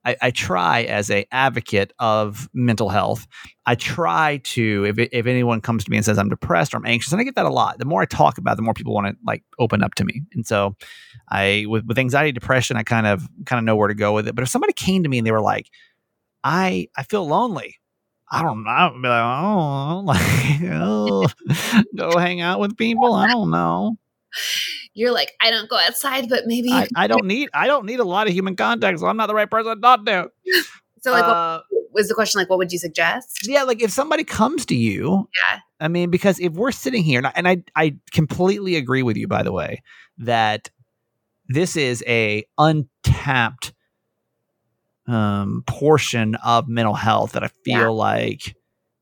Speaker 1: I, I try as a advocate of mental health, I try to if if anyone comes to me and says I'm depressed or I'm anxious, and I get that a lot. The more I talk about, it, the more people want to like open up to me, and so I with with anxiety, depression, I kind of kind of know where to go with it. But if somebody came to me and they were like, I I feel lonely. I don't know. I'd be like, oh, *laughs* like, oh, go hang out with people. I don't know.
Speaker 5: You're like, I don't go outside, but maybe.
Speaker 1: I, *laughs* I don't need I don't need a lot of human contact, so I'm not the right person to talk to.
Speaker 5: so, like,
Speaker 1: Uh,
Speaker 5: what was the question? Like, what would you suggest?
Speaker 1: yeah, like if somebody comes to you,
Speaker 5: Yeah.
Speaker 1: I mean, because if we're sitting here, and I, and I I completely agree with you, by the way, that this is a untapped um portion of mental health that I feel
Speaker 5: Yeah.
Speaker 1: like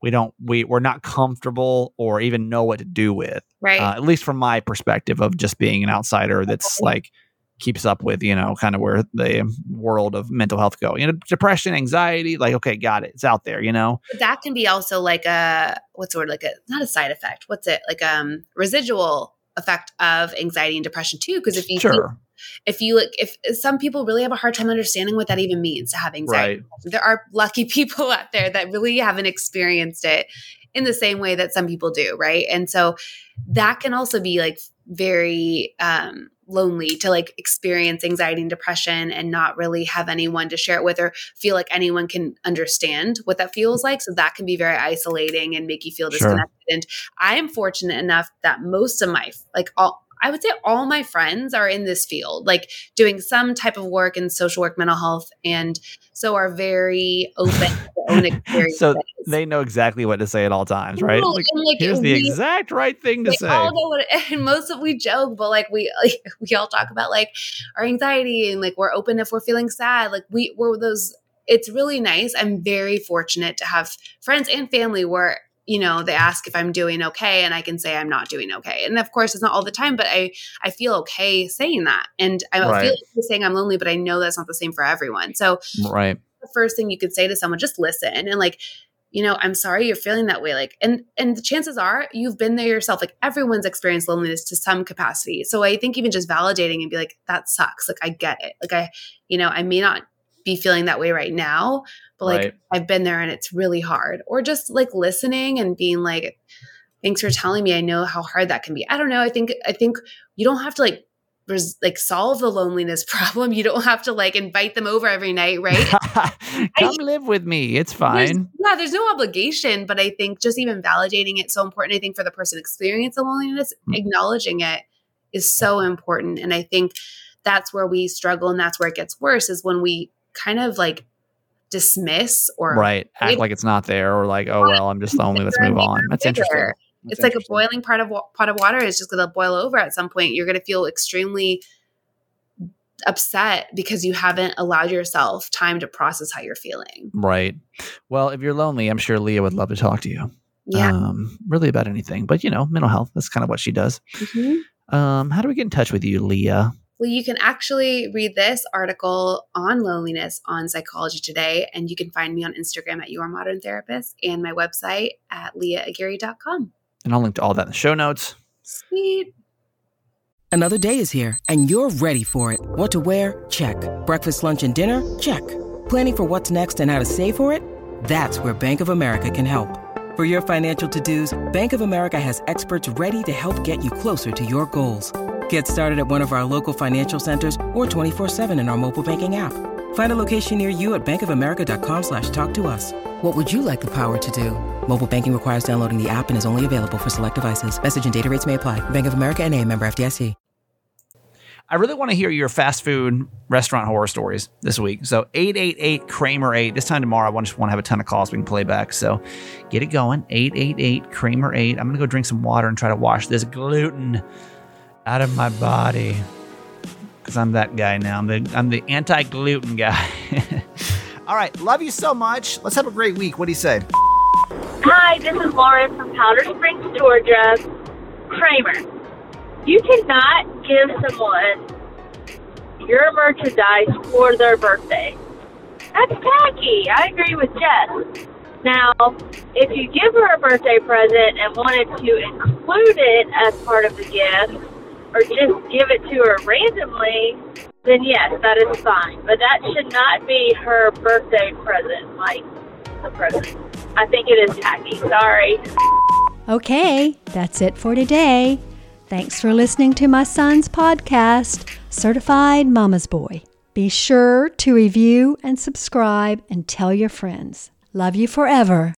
Speaker 1: we don't we we're not comfortable or even know what to do with.
Speaker 5: Right.
Speaker 1: uh, at least from my perspective of just being an outsider that's like keeps up with you know kind of where the world of mental health go you know depression anxiety like okay got it it's out there you know
Speaker 5: But that can be also like a what's the word? Like a not a side effect. What's it? Like um residual effect of anxiety and depression too. Because if you
Speaker 1: sure
Speaker 5: if you like if some people really have a hard time understanding what that even means to have anxiety.
Speaker 1: right
Speaker 5: There are lucky *laughs* people out there that really haven't experienced it in the same way that some people do, right? And so that can also be like very um lonely to like experience anxiety and depression and not really have anyone to share it with or feel like anyone can understand what that feels like so that can be very isolating and make you feel
Speaker 1: Sure.
Speaker 5: disconnected and i'm fortunate enough that most of my like all I would say all my friends are in this field, like doing some type of work in social work, mental health, and so are very open to their own *laughs* experiences.
Speaker 1: so they know exactly what to say at all times right like,
Speaker 5: like,
Speaker 1: here's the exact right thing to
Speaker 5: we
Speaker 1: say
Speaker 5: all know what and most of we joke but like we like, *laughs* we all talk about like our anxiety and like we're open if we're feeling sad like we we're those it's really nice. I'm very fortunate to have friends and family where you know they ask if i'm doing okay and i can say i'm not doing okay and of course it's not all the time but i i feel okay saying that and i
Speaker 1: Right.
Speaker 5: feel okay saying i'm lonely but i know that's not the same for everyone so
Speaker 1: Right.
Speaker 5: the first thing you could say to someone just listen and like you know i'm sorry you're feeling that way like and and the chances are you've been there yourself like everyone's experienced loneliness to some capacity so i think even just validating and be like that sucks like i get it like i you know i may not be feeling that way right now but like
Speaker 1: Right.
Speaker 5: i've been there and it's really hard or just like listening and being like thanks for telling me i know how hard that can be i don't know i think i think you don't have to like res- like solve the loneliness *laughs* problem you don't have to like invite them over every night right *laughs*
Speaker 1: Come live with me. It's
Speaker 5: there's-
Speaker 1: fine.
Speaker 5: yeah, there's no obligation, but I think just even validating it so important. I think for the person experiencing loneliness,
Speaker 1: Mm.
Speaker 5: acknowledging it is so important. And I think that's where we struggle and that's where it gets worse is when we kind of like dismiss or
Speaker 1: Right. Act
Speaker 5: Maybe-
Speaker 1: like it's not there or like, oh, well, I'm just lonely. Let's move on. That's
Speaker 5: and
Speaker 1: interesting. That's
Speaker 5: it's like a boiling pot of wa- pot of water is just going to boil over at some point. You're going to feel extremely upset because you haven't allowed yourself time to process how you're feeling.
Speaker 1: Right. Well, if you're lonely, I'm sure Leah would love to talk to you.
Speaker 5: Yeah.
Speaker 1: Um, really about anything, but you know, mental health. That's kind of what she does.
Speaker 5: Mhm.
Speaker 1: Um, how do we get in touch with you, Leah?
Speaker 5: Well, you can actually read this article on loneliness on Psychology Today, and you can find me on Instagram at Your Modern Therapist and my website at leahaguirre.com.
Speaker 1: And I'll link to all that in the show notes.
Speaker 5: Sweet.
Speaker 6: Another day is here, and you're ready for it. What to wear? Check. Breakfast, lunch, and dinner? Check. Planning for what's next and how to save for it? That's where Bank of America can help. For your financial to-dos, Bank of America has experts ready to help get you closer to your goals. Get started at one of our local financial centers or 24-7 in our mobile banking app. Find a location near you at bankofamerica.com slash talk to us. What would you like the power to do? Mobile banking requires downloading the app and is only available for select devices. Message and data rates may apply. Bank of America N.A. member FDIC.
Speaker 1: I really want to hear your fast food restaurant horror stories this week. So 888 Kramer 8. This time tomorrow, I just want to have a ton of calls we can play back. So get it going. 888 Kramer 8. I'm going to go drink some water and try to wash this gluten out of my body. Because I'm that guy now. I'm the, I'm the anti gluten guy. *laughs* All right. Love you so much. Let's have a great week. What do you say?
Speaker 7: Hi, this is Lauren from Powder Springs, Georgia. Kramer, you cannot give someone your merchandise for their birthday. That's tacky. I agree with Jess. Now, if you give her a birthday present and wanted to include it as part of the gift, or just give it to her randomly, then yes, that is fine. But that should not be her birthday present, like the present. I think it is tacky. Sorry.
Speaker 3: Okay, that's it for today. Thanks for listening to my son's podcast, Certified Mama's Boy. Be sure to review and subscribe and tell your friends. Love you forever.